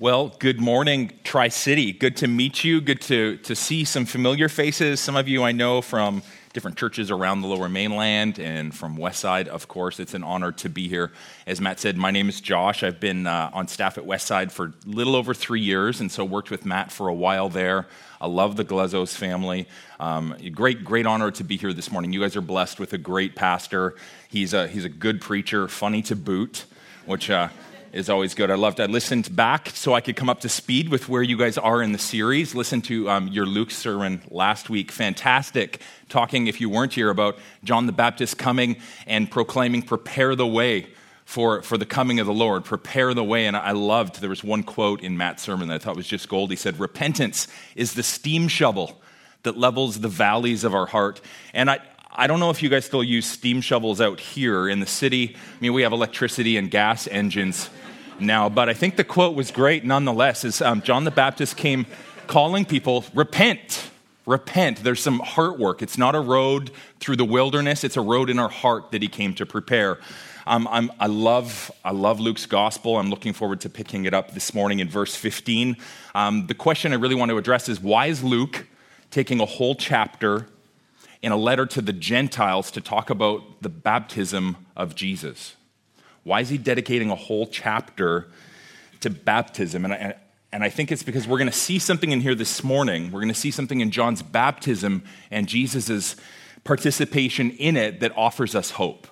Well, good morning, Tri City. Good to meet you. Good to, to see some familiar faces. Some of you I know from different churches around the lower mainland and from Westside, of course. It's an honor to be here. As Matt said, my name is Josh. I've been uh, on staff at Westside for a little over three years, and so worked with Matt for a while there. I love the Glezos family. Um, great, great honor to be here this morning. You guys are blessed with a great pastor. He's a, he's a good preacher, funny to boot, which. Uh, is always good. I loved. I listened back so I could come up to speed with where you guys are in the series. Listen to um, your Luke sermon last week. Fantastic, talking if you weren't here about John the Baptist coming and proclaiming, "Prepare the way." For, for the coming of the Lord, prepare the way. And I loved, there was one quote in Matt's sermon that I thought was just gold. He said, Repentance is the steam shovel that levels the valleys of our heart. And I, I don't know if you guys still use steam shovels out here in the city. I mean, we have electricity and gas engines now, but I think the quote was great nonetheless. Is um, John the Baptist came calling people, repent, repent. There's some heart work. It's not a road through the wilderness, it's a road in our heart that he came to prepare. Um, i love, I love Luke's gospel. I'm looking forward to picking it up this morning in verse 15. Um, the question I really want to address is why is Luke taking a whole chapter in a letter to the Gentiles to talk about the baptism of Jesus? Why is he dedicating a whole chapter to baptism? And I, and I think it's because we're going to see something in here this morning. We're going to see something in John's baptism and Jesus' participation in it that offers us hope.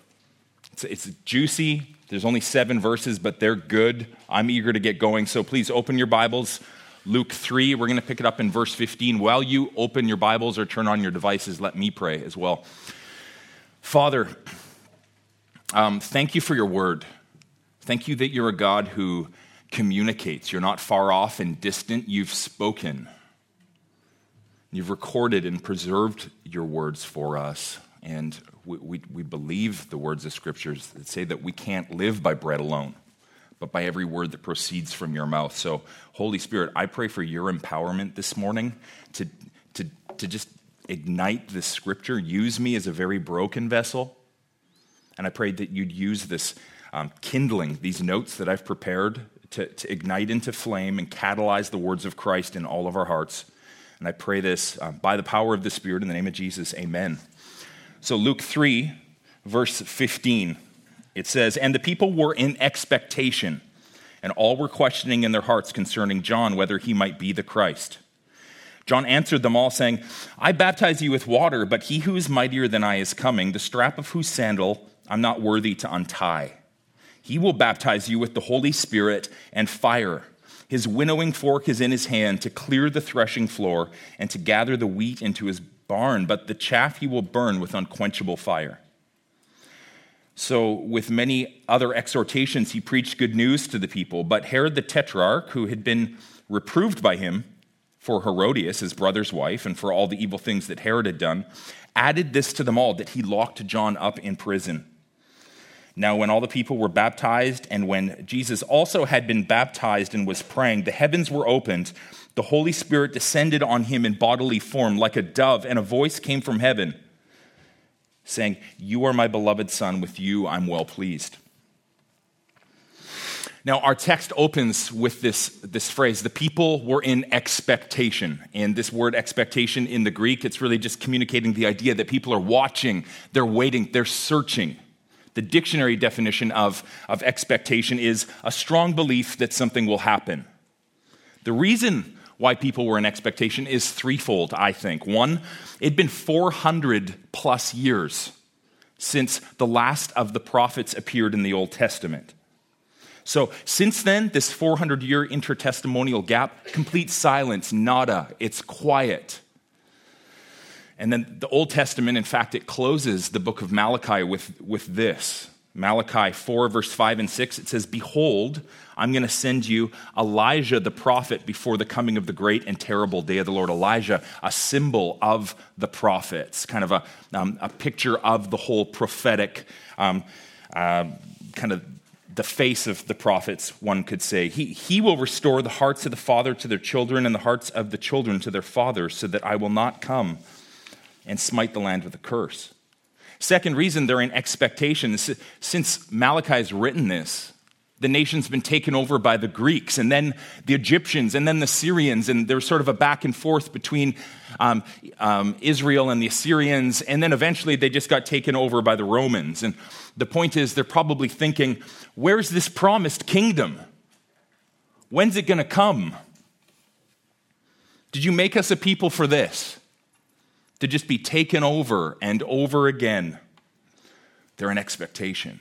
It's, it's juicy. There's only seven verses, but they're good. I'm eager to get going. So please open your Bibles. Luke 3, we're going to pick it up in verse 15. While you open your Bibles or turn on your devices, let me pray as well. Father, um, thank you for your word. Thank you that you're a God who communicates. You're not far off and distant. You've spoken. You've recorded and preserved your words for us. And we, we, we, believe the words of scriptures that say that we can't live by bread alone, but by every word that proceeds from your mouth. So, Holy Spirit, I pray for your empowerment this morning to, to, to just ignite this scripture. Use me as a very broken vessel and I prayed that you'd use this um, kindling, these notes that I've prepared, to, to, ignite into flame and catalyze the words of Christ in all of our hearts. And I pray this um, by the power of the Spirit in the name of Jesus. Amen. So, Luke 3, verse 15, it says, And the people were in expectation, and all were questioning in their hearts concerning John whether he might be the Christ. John answered them all, saying, I baptize you with water, but he who is mightier than I is coming, the strap of whose sandal I'm not worthy to untie. He will baptize you with the Holy Spirit and fire. His winnowing fork is in his hand to clear the threshing floor and to gather the wheat into his barn, but the chaff he will burn with unquenchable fire. So, with many other exhortations, he preached good news to the people. But Herod the Tetrarch, who had been reproved by him for Herodias, his brother's wife, and for all the evil things that Herod had done, added this to them all that he locked John up in prison. Now, when all the people were baptized, and when Jesus also had been baptized and was praying, the heavens were opened. The Holy Spirit descended on him in bodily form like a dove, and a voice came from heaven saying, You are my beloved Son, with you I'm well pleased. Now, our text opens with this, this phrase the people were in expectation. And this word expectation in the Greek, it's really just communicating the idea that people are watching, they're waiting, they're searching. The dictionary definition of, of expectation is a strong belief that something will happen. The reason why people were in expectation is threefold, I think. One, it'd been 400 plus years since the last of the prophets appeared in the Old Testament. So, since then, this 400 year intertestamental gap, complete silence, nada, it's quiet. And then the Old Testament, in fact, it closes the book of Malachi with, with this Malachi 4, verse 5 and 6. It says, Behold, I'm going to send you Elijah the prophet before the coming of the great and terrible day of the Lord. Elijah, a symbol of the prophets, kind of a, um, a picture of the whole prophetic um, uh, kind of the face of the prophets, one could say. He, he will restore the hearts of the father to their children and the hearts of the children to their fathers, so that I will not come and smite the land with a curse. Second reason they're in expectation since Malachi has written this, the nation's been taken over by the Greeks and then the Egyptians and then the Syrians. And there's sort of a back and forth between um, um, Israel and the Assyrians. And then eventually they just got taken over by the Romans. And the point is, they're probably thinking, where's this promised kingdom? When's it going to come? Did you make us a people for this? To just be taken over and over again? They're an expectation.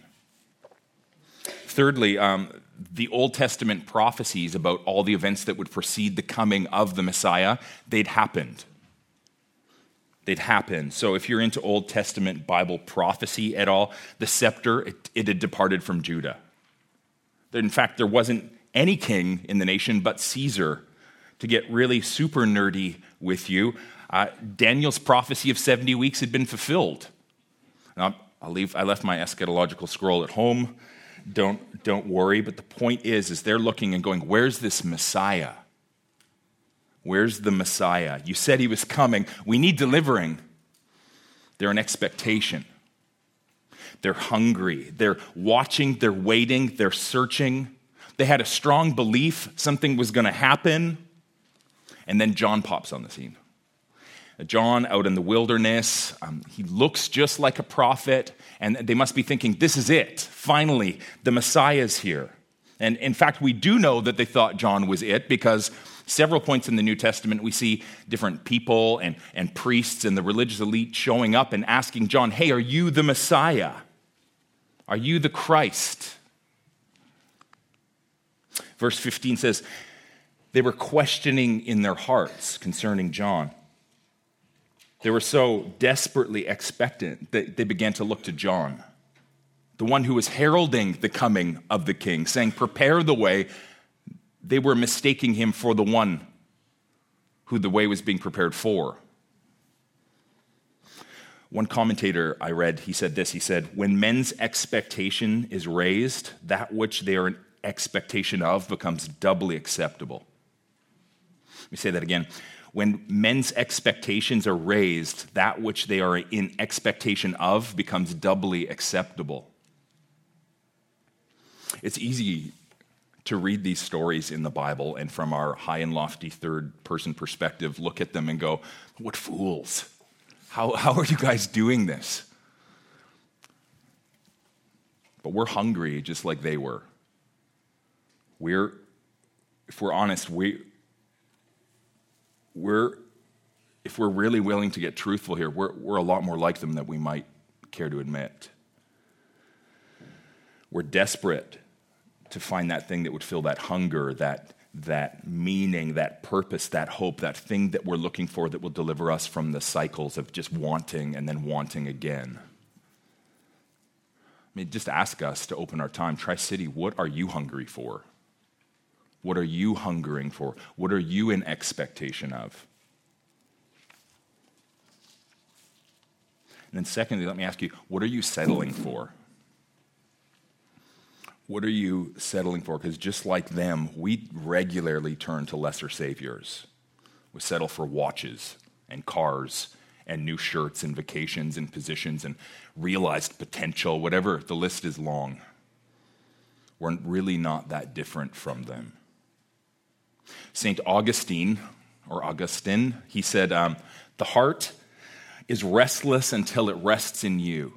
Thirdly, um, the Old Testament prophecies about all the events that would precede the coming of the Messiah, they'd happened. They'd happened. So if you're into Old Testament Bible prophecy at all, the scepter, it, it had departed from Judah. In fact, there wasn't any king in the nation but Caesar. To get really super nerdy with you, uh, Daniel's prophecy of 70 weeks had been fulfilled. Now, I'll leave, I left my eschatological scroll at home don't, don't worry. But the point is, is they're looking and going, where's this Messiah? Where's the Messiah? You said he was coming. We need delivering. They're in expectation. They're hungry. They're watching. They're waiting. They're searching. They had a strong belief something was going to happen. And then John pops on the scene. John out in the wilderness, um, he looks just like a prophet and they must be thinking, this is it. Finally, the Messiah's here. And in fact, we do know that they thought John was it because several points in the New Testament we see different people and, and priests and the religious elite showing up and asking John, Hey, are you the Messiah? Are you the Christ? Verse 15 says, They were questioning in their hearts concerning John. They were so desperately expectant that they began to look to John, the one who was heralding the coming of the king, saying, Prepare the way. They were mistaking him for the one who the way was being prepared for. One commentator I read, he said this he said, When men's expectation is raised, that which they are in expectation of becomes doubly acceptable. Let me say that again when men's expectations are raised, that which they are in expectation of becomes doubly acceptable. It's easy to read these stories in the Bible and from our high and lofty third person perspective, look at them and go, What fools! How, how are you guys doing this? But we're hungry just like they were. We're, if we're honest, we, we're, if we're really willing to get truthful here, we're, we're a lot more like them than we might care to admit. We're desperate to find that thing that would fill that hunger, that, that meaning, that purpose, that hope, that thing that we're looking for that will deliver us from the cycles of just wanting and then wanting again. I mean, just ask us to open our time. Tri City, what are you hungry for? What are you hungering for? What are you in expectation of? And then, secondly, let me ask you, what are you settling for? What are you settling for? Because just like them, we regularly turn to lesser saviors. We settle for watches and cars and new shirts and vacations and positions and realized potential, whatever. The list is long. We're really not that different from them. St. Augustine, or Augustine, he said, um, The heart is restless until it rests in you.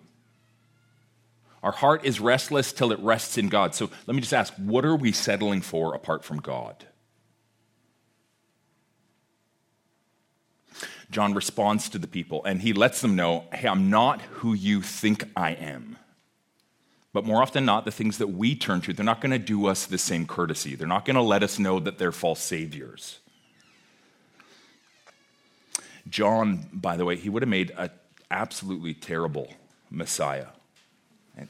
Our heart is restless till it rests in God. So let me just ask what are we settling for apart from God? John responds to the people and he lets them know hey, I'm not who you think I am. But more often not, the things that we turn to, they're not going to do us the same courtesy. They're not going to let us know that they're false saviors. John, by the way, he would have made an absolutely terrible Messiah. he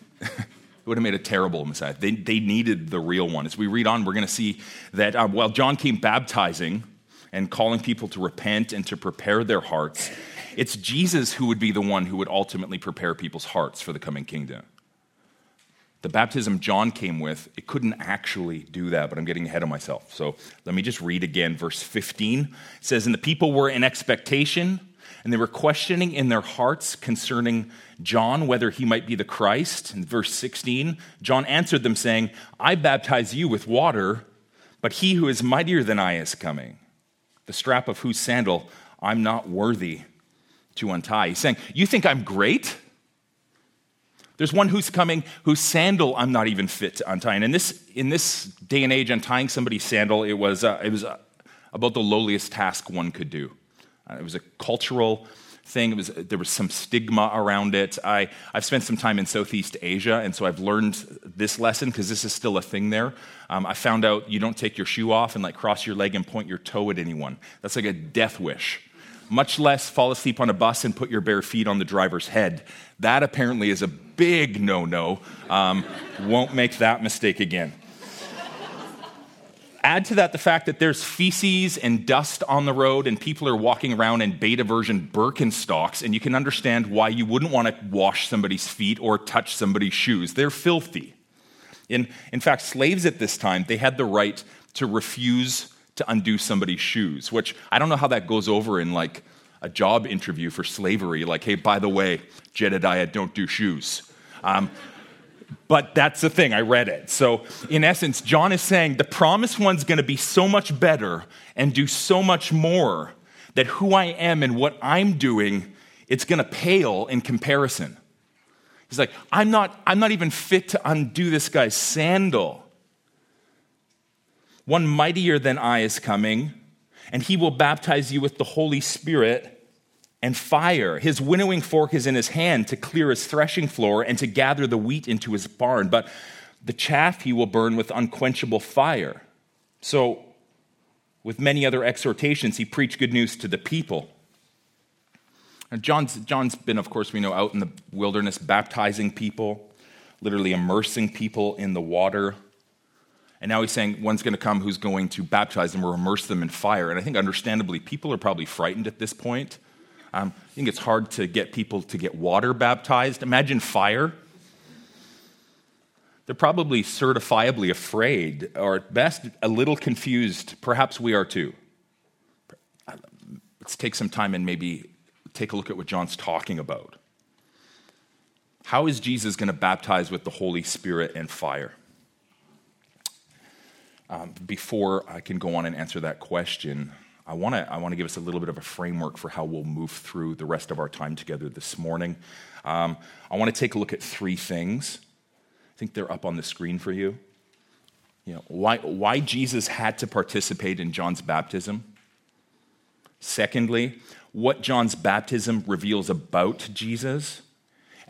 would have made a terrible Messiah. They, they needed the real one. As we read on, we're going to see that um, while John came baptizing and calling people to repent and to prepare their hearts, it's Jesus who would be the one who would ultimately prepare people's hearts for the coming kingdom. The baptism John came with, it couldn't actually do that, but I'm getting ahead of myself. So let me just read again verse 15. It says, And the people were in expectation and they were questioning in their hearts concerning John whether he might be the Christ. In verse 16, John answered them, saying, I baptize you with water, but he who is mightier than I is coming, the strap of whose sandal I'm not worthy to untie. He's saying, You think I'm great? There's one who's coming whose sandal I'm not even fit to untie. And in this, in this day and age, untying somebody's sandal, it was, uh, it was uh, about the lowliest task one could do. Uh, it was a cultural thing. It was, there was some stigma around it. I, I've spent some time in Southeast Asia, and so I've learned this lesson because this is still a thing there. Um, I found out you don't take your shoe off and like cross your leg and point your toe at anyone. That's like a death wish. Much less fall asleep on a bus and put your bare feet on the driver's head. That apparently is a big no no. Um, won't make that mistake again. Add to that the fact that there's feces and dust on the road, and people are walking around in beta version Birkenstocks, and you can understand why you wouldn't want to wash somebody's feet or touch somebody's shoes. They're filthy. In, in fact, slaves at this time, they had the right to refuse to undo somebody's shoes, which I don't know how that goes over in like a job interview for slavery. Like, hey, by the way, Jedediah, don't do shoes. Um, but that's the thing, I read it. So, in essence, John is saying the promised one's to be so much better and do so much more that who I am and what I'm doing, it's to pale in comparison. He's like, I'm not, I'm not even fit to undo this guy's sandal. One mightier than I is coming, and he will baptize you with the Holy Spirit and fire. His winnowing fork is in his hand to clear his threshing floor and to gather the wheat into his barn, but the chaff he will burn with unquenchable fire. So, with many other exhortations, he preached good news to the people. John's, John's been, of course, we know, out in the wilderness baptizing people, literally immersing people in the water. And now he's saying one's going to come who's going to baptize them or immerse them in fire. And I think, understandably, people are probably frightened at this point. Um, I think it's hard to get people to get water baptized. Imagine fire. They're probably certifiably afraid, or at best, a little confused. Perhaps we are too. Let's take some time and maybe take a look at what John's talking about. How is Jesus going to baptize with the Holy Spirit and fire? Um, before I can go on and answer that question, I want to I want to give us a little bit of a framework for how we'll move through the rest of our time together this morning. Um, I want to take a look at three things. I think they're up on the screen for you. You know, why, why Jesus had to participate in John's baptism. Secondly, what John's baptism reveals about Jesus.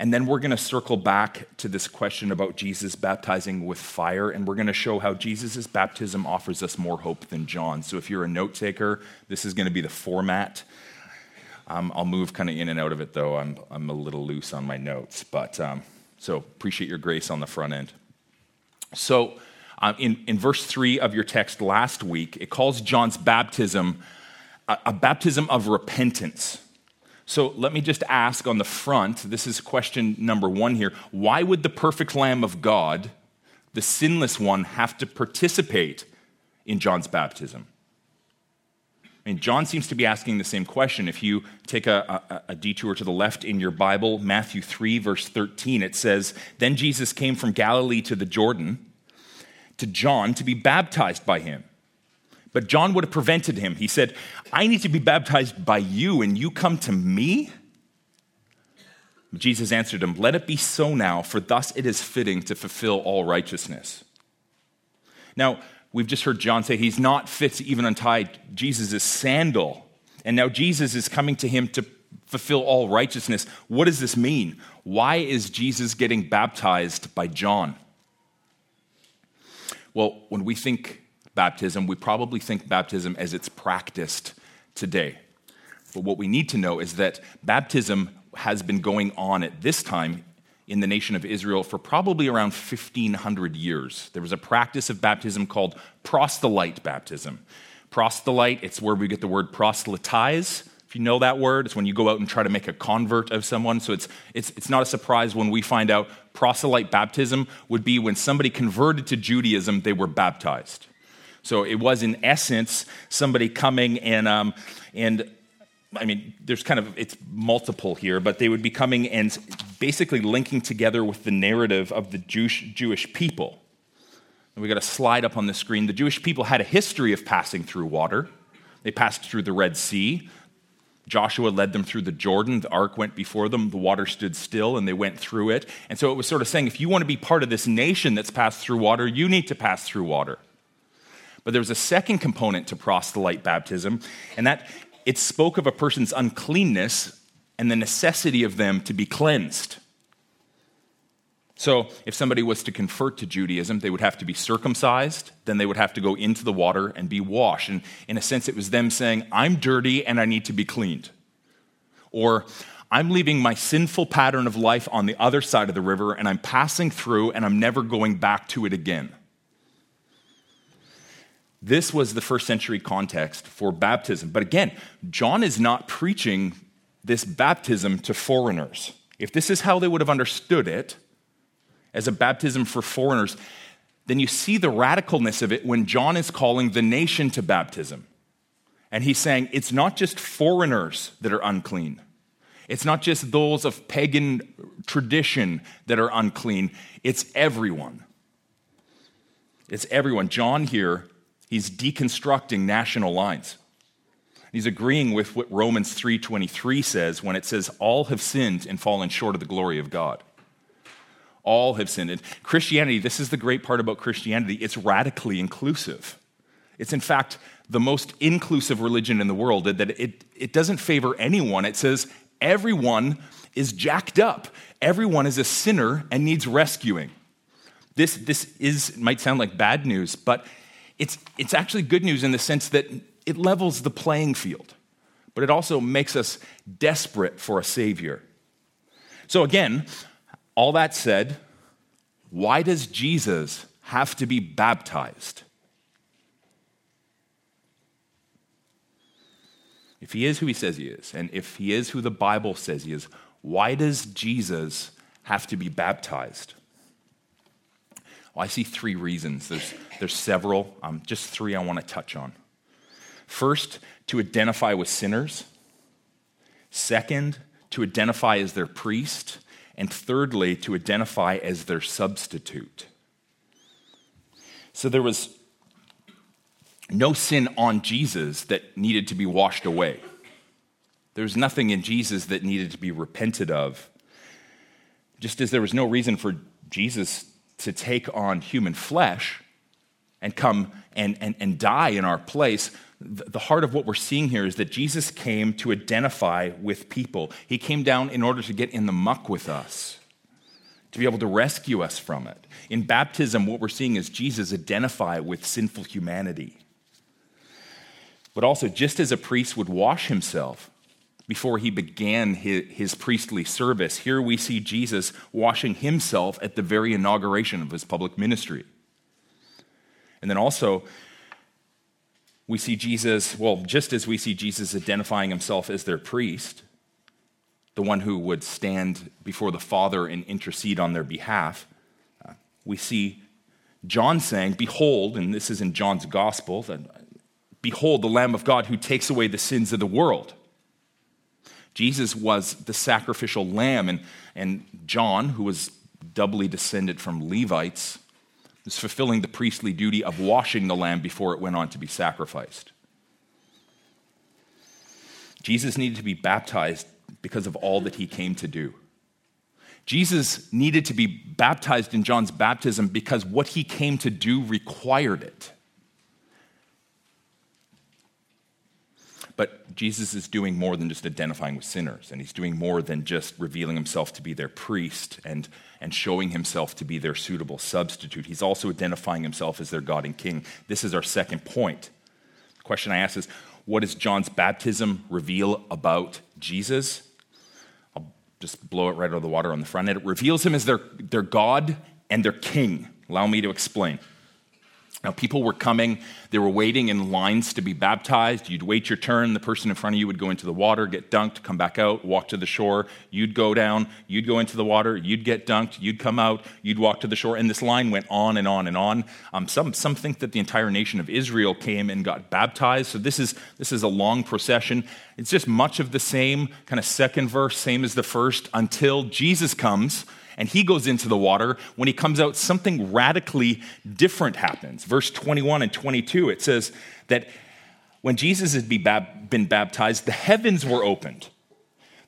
And then we're going to circle back to this question about Jesus baptizing with fire, and we're going to show how Jesus' baptism offers us more hope than John. So if you're a note taker, this is going to be the format. Um, I'll move kind of in and out of it, though. I'm, I'm a little loose on my notes. But um, so appreciate your grace on the front end. So um, in, in verse 3 of your text last week, it calls John's baptism a, a baptism of repentance. So let me just ask on the front this is question number one here. Why would the perfect Lamb of God, the sinless one, have to participate in John's baptism? I mean, John seems to be asking the same question. If you take a, a, a, detour to the left in your Bible, Matthew 3, verse 13, it says, Then Jesus came from Galilee to the Jordan to John to be baptized by him. But John would have prevented him. He said, I need to be baptized by you, and you come to me? Jesus answered him, Let it be so now, for thus it is fitting to fulfill all righteousness. Now, we've just heard John say he's not fit to even untie Jesus' sandal. And now Jesus is coming to him to fulfill all righteousness. What does this mean? Why is Jesus getting baptized by John? Well, when we think baptism, we probably think baptism as it's practiced today. But what we need to know is that baptism has been going on at this time in the nation of Israel for probably around 1500 years. There was a practice of baptism called proselyte baptism. Proselyte, it's where we get the word proselytize. If you know that word, it's when you go out and try to make a convert of someone. So it's, it's, it's not a surprise when we find out proselyte baptism would be when somebody converted to Judaism, they were baptized. So it was, in essence, somebody coming and, um, and I mean, there's kind of, it's multiple here, but they would be coming and basically linking together with the narrative of the Jewish, Jewish people. And we got a slide up on the screen. The Jewish people had a history of passing through water. They passed through the Red Sea. Joshua led them through the Jordan. The ark went before them. The water stood still and they went through it. And so it was sort of saying if you want to be part of this nation that's passed through water, you need to pass through water. But there was a second component to proselyte baptism, and that it spoke of a person's uncleanness and the necessity of them to be cleansed. So, if somebody was to convert to Judaism, they would have to be circumcised, then they would have to go into the water and be washed. And in a sense, it was them saying, I'm dirty and I need to be cleaned. Or, I'm leaving my sinful pattern of life on the other side of the river and I'm passing through and I'm never going back to it again. This was the first century context for baptism. But again, John is not preaching this baptism to foreigners. If this is how they would have understood it, as a baptism for foreigners, then you see the radicalness of it when John is calling the nation to baptism. And he's saying it's not just foreigners that are unclean. It's not just those of pagan tradition that are unclean. It's everyone. It's everyone. John here He's deconstructing national lines. He's agreeing with what Romans 3:23 says when it says all have sinned and fallen short of the glory of God. All have sinned. And Christianity, this is the great part about Christianity, it's radically inclusive. It's in fact the most inclusive religion in the world that it, it doesn't favor anyone. It says everyone is jacked up. Everyone is a sinner and needs rescuing. This, this is, might sound like bad news, but it's, it's actually good news in the sense that it levels the playing field, but it also makes us desperate for a Savior. So, again, all that said, why does Jesus have to be baptized? If he is who he says he is, and if he is who the Bible says he is, why does Jesus have to be baptized? Well, I see three reasons. There's, there's several, um, just three I want to touch on. First, to identify with sinners. Second, to identify as their priest. And thirdly, to identify as their substitute. So there was no sin on Jesus that needed to be washed away. There was nothing in Jesus that needed to be repented of. Just as there was no reason for Jesus to take on human flesh and come and, and, and die in our place, the heart of what we're seeing here is that Jesus came to identify with people. He came down in order to get in the muck with us, to be able to rescue us from it. In baptism, what we're seeing is Jesus identify with sinful humanity. But also, just as a priest would wash himself before he began his, his, priestly service. Here we see Jesus washing himself at the very inauguration of his public ministry. And then also, we see Jesus, well, just as we see Jesus identifying himself as their priest, the one who would stand before the Father and intercede on their behalf, uh, we see John saying, Behold, and this is in John's gospel, that, Behold the Lamb of God who takes away the sins of the world. Jesus was the sacrificial lamb, and, and John, who was doubly descended from Levites, was fulfilling the priestly duty of washing the lamb before it went on to be sacrificed. Jesus needed to be baptized because of all that he came to do. Jesus needed to be baptized in John's baptism because what he came to do required it. But Jesus is doing more than just identifying with sinners, and he's doing more than just revealing himself to be their priest and, and showing himself to be their suitable substitute. He's also identifying himself as their God and King. This is our second point. The question I ask is what does John's baptism reveal about Jesus? I'll just blow it right out of the water on the front end. It reveals him as their, their God and their King. Allow me to explain. Now, people were coming, they were waiting in lines to be baptized. You'd wait your turn, the person in front of you would go into the water, get dunked, come back out, walk to the shore. You'd go down, you'd go into the water, you'd get dunked, you'd come out, you'd walk to the shore. And this line went on and on and on. Um, some, some think that the entire nation of Israel came and got baptized. So this is, this is a long procession. It's just much of the same, kind of second verse, same as the first, until Jesus comes and he goes into the water. When he comes out, something radically different happens. Verse 21 and 22, it says that when Jesus had been baptized, the heavens were opened.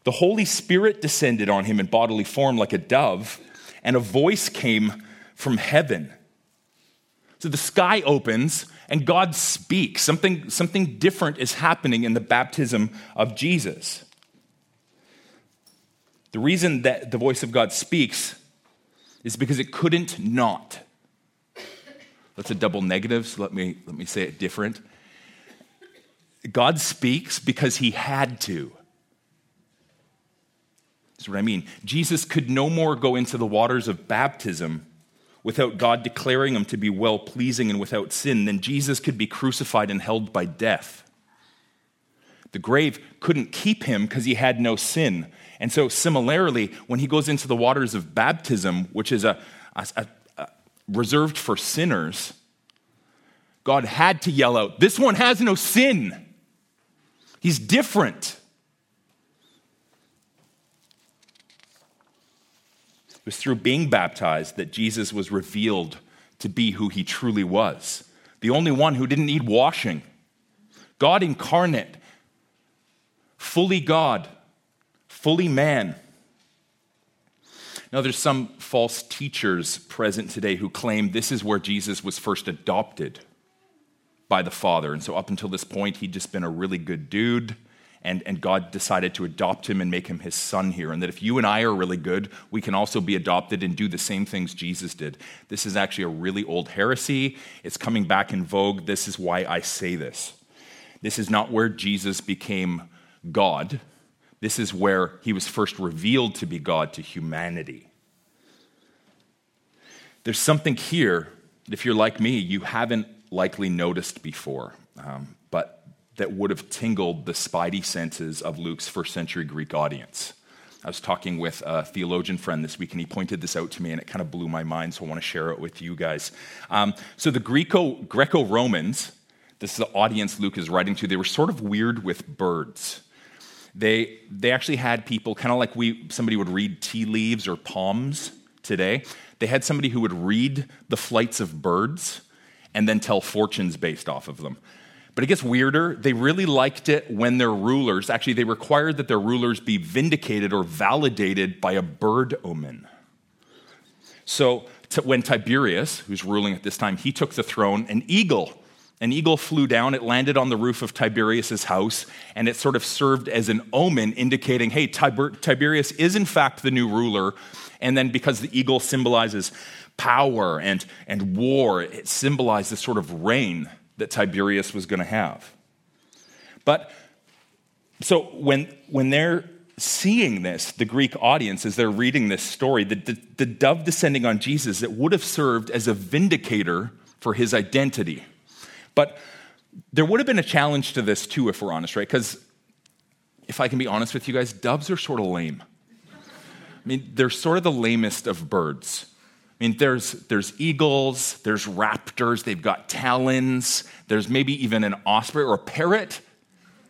The Holy Spirit descended on him in bodily form like a dove, and a voice came from heaven. So the sky opens and God speaks. Something, something different is happening in the baptism of Jesus. The reason that the voice of God speaks is because it couldn't not. That's a double negative, so let me, let me say it different. God speaks because he had to. That's what I mean. Jesus could no more go into the waters of baptism without God declaring him to be well pleasing and without sin than Jesus could be crucified and held by death. The grave couldn't keep him because he had no sin. And so, similarly, when he goes into the waters of baptism, which is a, a, a, reserved for sinners, God had to yell out, This one has no sin. He's different. It was through being baptized that Jesus was revealed to be who he truly was the only one who didn't need washing. God incarnate, fully God, fully man. Now, there's some false teachers present today who claim this is where Jesus was first adopted by the Father. And so, up until this point, he'd just been a really good dude, and, and God decided to adopt him and make him his son here. And that if you and I are really good, we can also be adopted and do the same things Jesus did. This is actually a really old heresy. It's coming back in vogue. This is why I say this. This is not where Jesus became God. This is where he was first revealed to be God to humanity. There's something here that, if you're like me, you haven't likely noticed before, um, but that would have tingled the spidey senses of Luke's first century Greek audience. I was talking with a theologian friend this week, and he pointed this out to me, and it kind of blew my mind, so I want to share it with you guys. Um, so, the Greco Romans, this is the audience Luke is writing to, they were sort of weird with birds. They, they actually had people, kind of like we, somebody would read tea leaves or palms today. They had somebody who would read the flights of birds and then tell fortunes based off of them. But it gets weirder. They really liked it when their rulers, actually, they required that their rulers be vindicated or validated by a bird omen. So when Tiberius, who's ruling at this time, he took the throne, an eagle an eagle flew down, it landed on the roof of Tiberius's house, and it sort of served as an omen indicating, hey, Tiber- Tiberius is in fact the new ruler. And then because the eagle symbolizes power and, and war, it symbolized this sort of reign that Tiberius was going to have. But so when, when they're seeing this, the Greek audience, as they're reading this story, the, the, the dove descending on Jesus, it would have served as a vindicator for his identity. But there would have been a challenge to this too, if we're honest, right? Because if I can be honest with you guys, doves are sort of lame. I mean, they're sort of the lamest of birds. I mean, there's, there's eagles, there's raptors, they've got talons, there's maybe even an osprey or a parrot.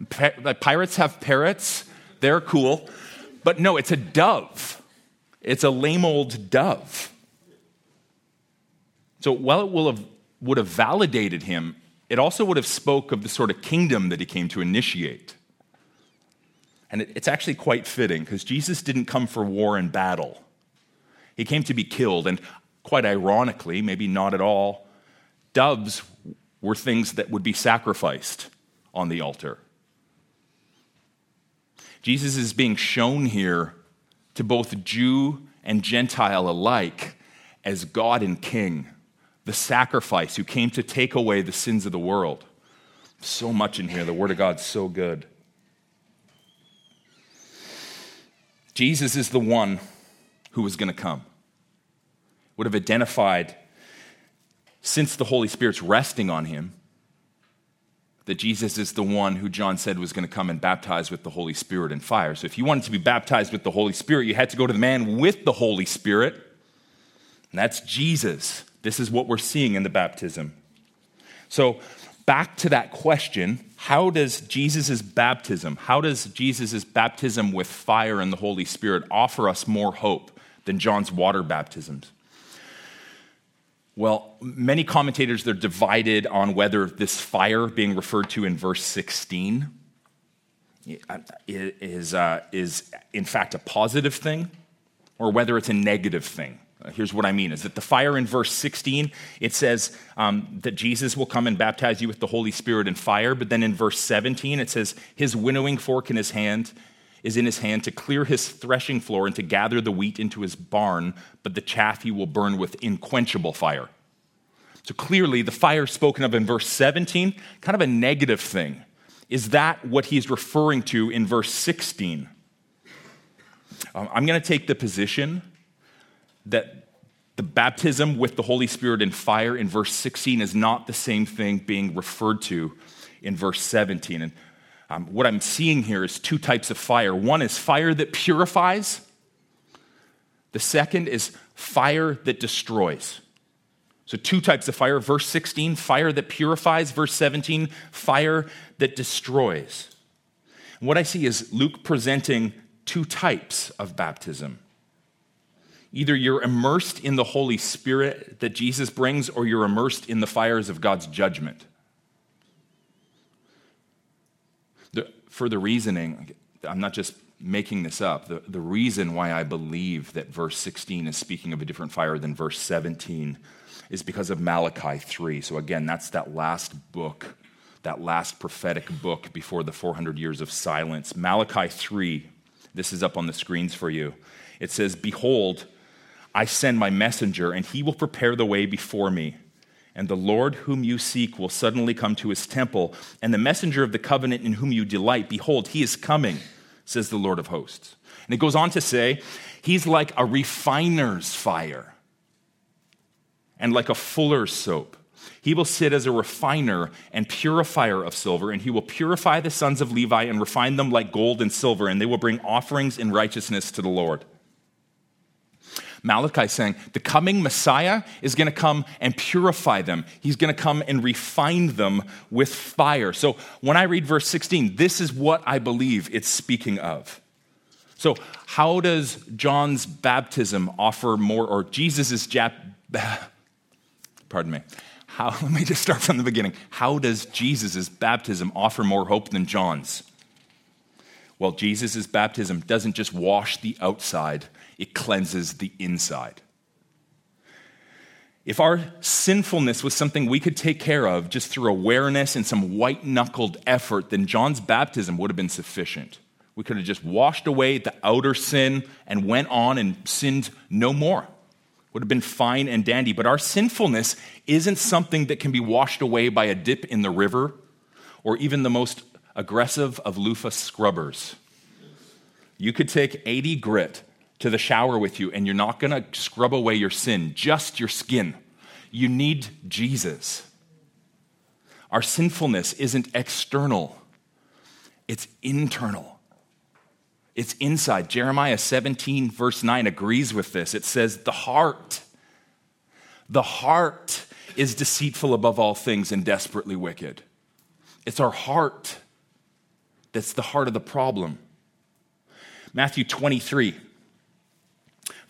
Pa- pirates have parrots, they're cool. But no, it's a dove. It's a lame old dove. So while it will have, would have validated him it also would have spoke of the sort of kingdom that he came to initiate. And it's actually quite fitting because Jesus didn't come for war and battle. He came to be killed. And quite ironically, maybe not at all, doves were things that would be sacrificed on the altar. Jesus is being shown here to both Jew and Gentile alike as God and King the sacrifice who came to take away the sins of the world. So much in here. The Word of God's so good. Jesus is the one who was going to come. Would have identified since the Holy Spirit's resting on him, that Jesus is the one who John said was going to come and baptize with the Holy Spirit and fire. So if you wanted to be baptized with the Holy Spirit, you had to go to the man with the Holy Spirit, and that's Jesus. This is what we're seeing in the baptism. So back to that question how does Jesus' baptism, how does Jesus' baptism with fire and the Holy Spirit offer us more hope than John's water baptisms? Well, many commentators they're divided on whether this fire being referred to in verse 16 is, uh, is in fact a positive thing or whether it's a negative thing. Uh, here's what I mean is that the fire in verse 16, it says um, that Jesus will come and baptize you with the Holy Spirit and fire. But then in verse 17, it says, His winnowing fork in his hand is in his hand to clear his threshing floor and to gather the wheat into his barn, but the chaff he will burn with inquenchable fire. So clearly, the fire spoken of in verse 17, kind of a negative thing. Is that what he's referring to in verse 16? Um, I'm going to take the position that the baptism with the Holy Spirit and fire in verse 16 is not the same thing being referred to in verse 17. And um, what I'm seeing here is two types of fire one is fire that purifies, the second is fire that destroys. So, two types of fire. Verse 16, fire that purifies. Verse 17, fire that destroys. What I see is Luke presenting two types of baptism. Either you're immersed in the Holy Spirit that Jesus brings, or you're immersed in the fires of God's judgment. The, for the reasoning, I'm not just making this up. The, the reason why I believe that verse 16 is speaking of a different fire than verse 17 is because of Malachi 3. So, again, that's that last book, that last prophetic book before the 400 years of silence. Malachi 3, this is up on the screens for you. It says, Behold, I send my messenger, and he will prepare the way before me. And the Lord whom you seek will suddenly come to his temple, and the messenger of the covenant in whom you delight, behold, he is coming, says the Lord of hosts. And it goes on to say, He's like a refiner's fire and like a fuller's soap. He will sit as a refiner and purifier of silver, and he will purify the sons of Levi and refine them like gold and silver, and they will bring offerings in righteousness to the Lord. Malachi saying the coming Messiah is going to come and purify them. He's going to come and refine them with fire. So when I read verse 16, this is what I believe it's speaking of. So, how does John's baptism offer more, or Jesus' jap- pardon me. How, let me just start from the beginning. How does Jesus' baptism offer more hope than John's? Well, Jesus' baptism doesn't just wash the outside, it cleanses the inside. If our sinfulness was something we could take care of just through awareness and some white knuckled effort, then John's baptism would have been sufficient. We could have just washed away the outer sin and went on and sinned no more. Would have been fine and dandy. But our sinfulness isn't something that can be washed away by a dip in the river or even the most aggressive of loofah scrubbers. You could take 80 grit to the shower with you, and you're not going to scrub away your sin, just your skin. You need Jesus. Our sinfulness isn't external, it's internal. It's inside. Jeremiah 17, verse 9, agrees with this. It says, The heart, the heart is deceitful above all things and desperately wicked. It's our heart that's the heart of the problem. Matthew 23,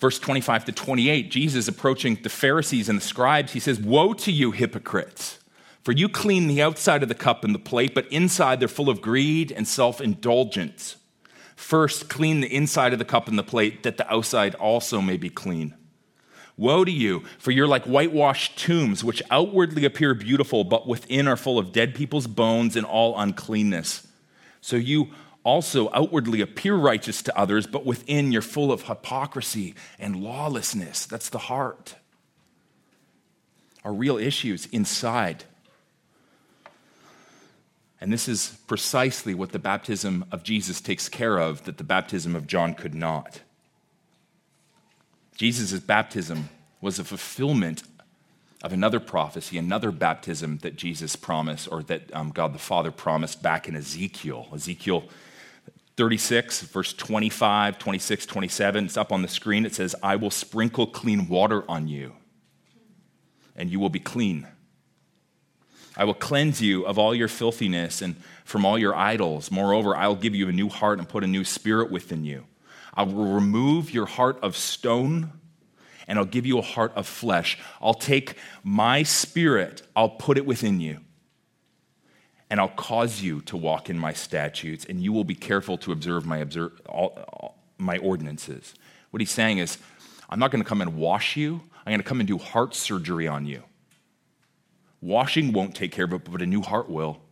verse 25 to 28, Jesus approaching the Pharisees and the scribes, he says, Woe to you, hypocrites! For you clean the outside of the cup and the plate, but inside they're full of greed and self indulgence. First, clean the inside of the cup and the plate, that the outside also may be clean. Woe to you, for you're like whitewashed tombs, which outwardly appear beautiful, but within are full of dead people's bones and all uncleanness. So you also outwardly appear righteous to others, but within you're full of hypocrisy and lawlessness. That's the heart. Our real issues inside. And this is precisely what the baptism of Jesus takes care of that the baptism of John could not. Jesus' baptism was a fulfillment of another prophecy, another baptism that Jesus promised, or that um, God the Father promised back in Ezekiel. Ezekiel 36, verse 25, 26, 27. It's up on the screen. It says, I will sprinkle clean water on you, and you will be clean. I will cleanse you of all your filthiness and from all your idols. Moreover, I will give you a new heart and put a new spirit within you. I will remove your heart of stone and I'll give you a heart of flesh. I'll take my spirit, I'll put it within you, and I'll cause you to walk in my statutes, and you will be careful to observe my, observe, all, all, my ordinances. What he's saying is, I'm not going to come and wash you, I'm going to come and do heart surgery on you. Washing won't take care of it, but a new heart will.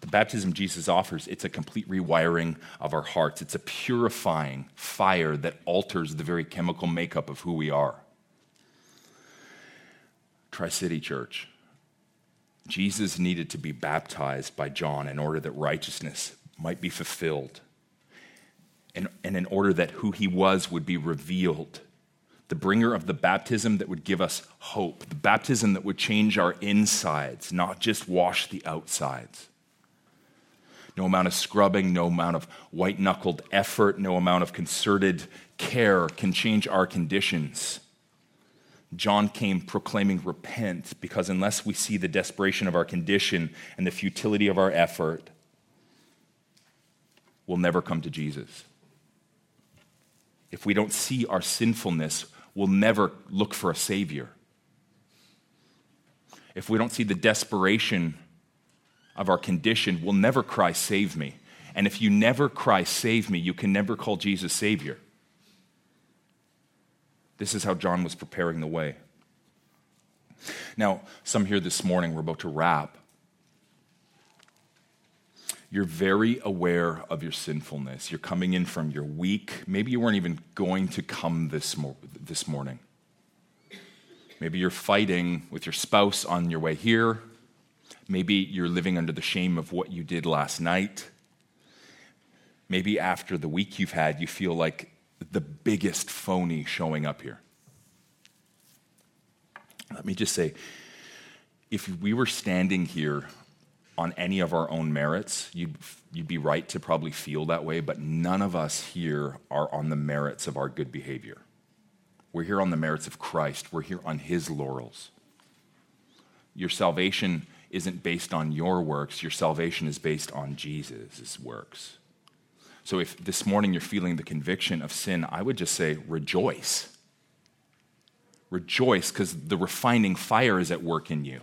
The baptism Jesus offers, it's a complete rewiring of our hearts. It's a purifying fire that alters the very chemical makeup of who we are. Tri City Church. Jesus needed to be baptized by John in order that righteousness might be fulfilled, and, and in order that who he was would be revealed. The bringer of the baptism that would give us hope, the baptism that would change our insides, not just wash the outsides. No amount of scrubbing, no amount of white knuckled effort, no amount of concerted care can change our conditions. John came proclaiming, Repent, because unless we see the desperation of our condition and the futility of our effort, we'll never come to Jesus. If we don't see our sinfulness, we'll never look for a Savior. If we don't see the desperation of our condition we'll never cry, Save me. And if you never cry, Save me, you can never call Jesus Savior. This is how John was preparing the way. Now, some here this morning, we're about to wrap. You're very aware of your sinfulness. You're coming in from your week. Maybe you weren't even going to come this, this morning. Maybe you're fighting with your spouse on your way here. Maybe you're living under the shame of what you did last night. Maybe after the week you've had, you feel like the biggest phony showing up here. Let me just say if we were standing here on any of our own merits, you'd, you'd be right to probably feel that way, but none of us here are on the merits of our good behavior. We're here on the merits of Christ, we're here on His laurels. Your salvation isn't based on your works, your salvation is based on Jesus' works. So if this morning you're feeling the conviction of sin, I would just say rejoice. Rejoice because the refining fire is at work in you.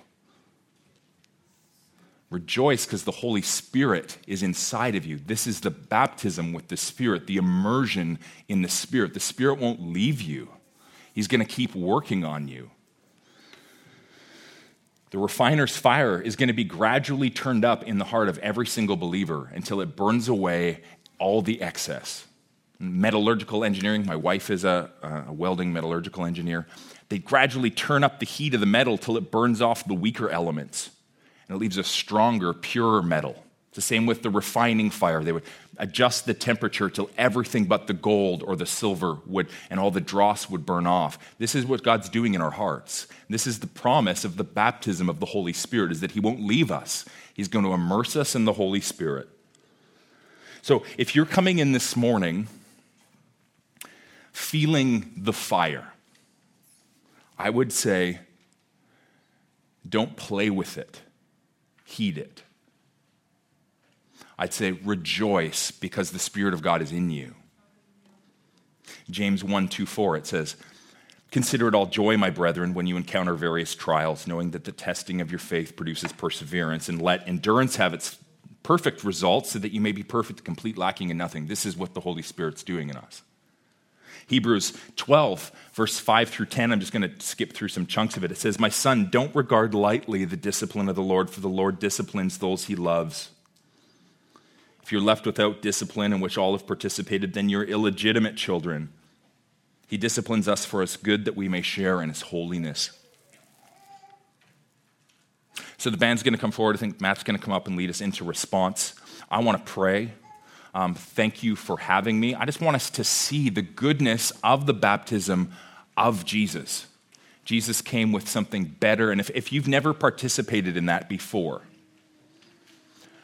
Rejoice because the Holy Spirit is inside of you. This is the baptism with the Spirit, the immersion in the Spirit. The Spirit won't leave you, He's going to keep working on you. The refiner's fire is going to be gradually turned up in the heart of every single believer until it burns away all the excess. Metallurgical engineering, my wife is a, a, welding metallurgical engineer. They gradually turn up the heat of the metal till it burns off the weaker elements and it leaves a stronger, purer metal. It's the same with the refining fire. They would adjust the temperature till everything but the gold or the silver would, and all the dross would burn off. This is what God's doing in our hearts. This is the promise of the baptism of the Holy Spirit, is that He won't leave us. He's going to immerse us in the Holy Spirit. So if you're coming in this morning feeling the fire, I would say don't play with it, heed it. I'd say rejoice because the Spirit of God is in you. James 1 2 4, it says, Consider it all joy, my brethren, when you encounter various trials, knowing that the testing of your faith produces perseverance, and let endurance have its perfect results so that you may be perfect, complete, lacking in nothing. This is what the Holy Spirit's doing in us. Hebrews 12, verse 5 through 10, I'm just going to skip through some chunks of it. It says, My son, don't regard lightly the discipline of the Lord, for the Lord disciplines those he loves. If you're left without discipline in which all have participated, then you're illegitimate children. He disciplines us for his good that we may share in his holiness. So the band's going to come forward. I think Matt's going to come up and lead us into response. I want to pray. Um, thank you for having me. I just want us to see the goodness of the baptism of Jesus. Jesus came with something better. And if, if you've never participated in that before,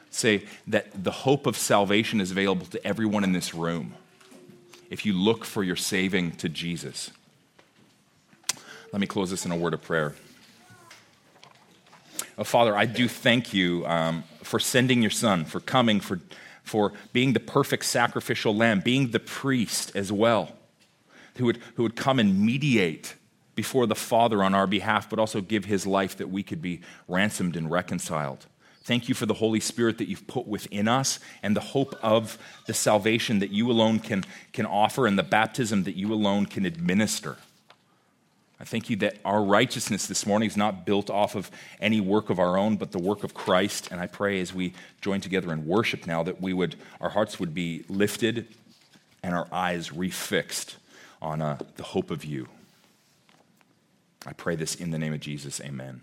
say that the hope of salvation is available to everyone in this room if you look for your saving to Jesus. Let me close this in a word of prayer. Oh, Father, I do thank you um, for sending your son, for coming, for, for being the perfect sacrificial lamb, being the priest as well, who would, who would come and mediate before the Father on our behalf, but also give his life that we could be ransomed and reconciled. Thank you for the Holy Spirit that you've put within us and the hope of the salvation that you alone can, can offer and the baptism that you alone can administer. I thank you that our righteousness this morning is not built off of any work of our own, but the work of Christ. And I pray as we join together in worship now that we would, our hearts would be lifted and our eyes refixed on uh, the hope of you. I pray this in the name of Jesus. Amen.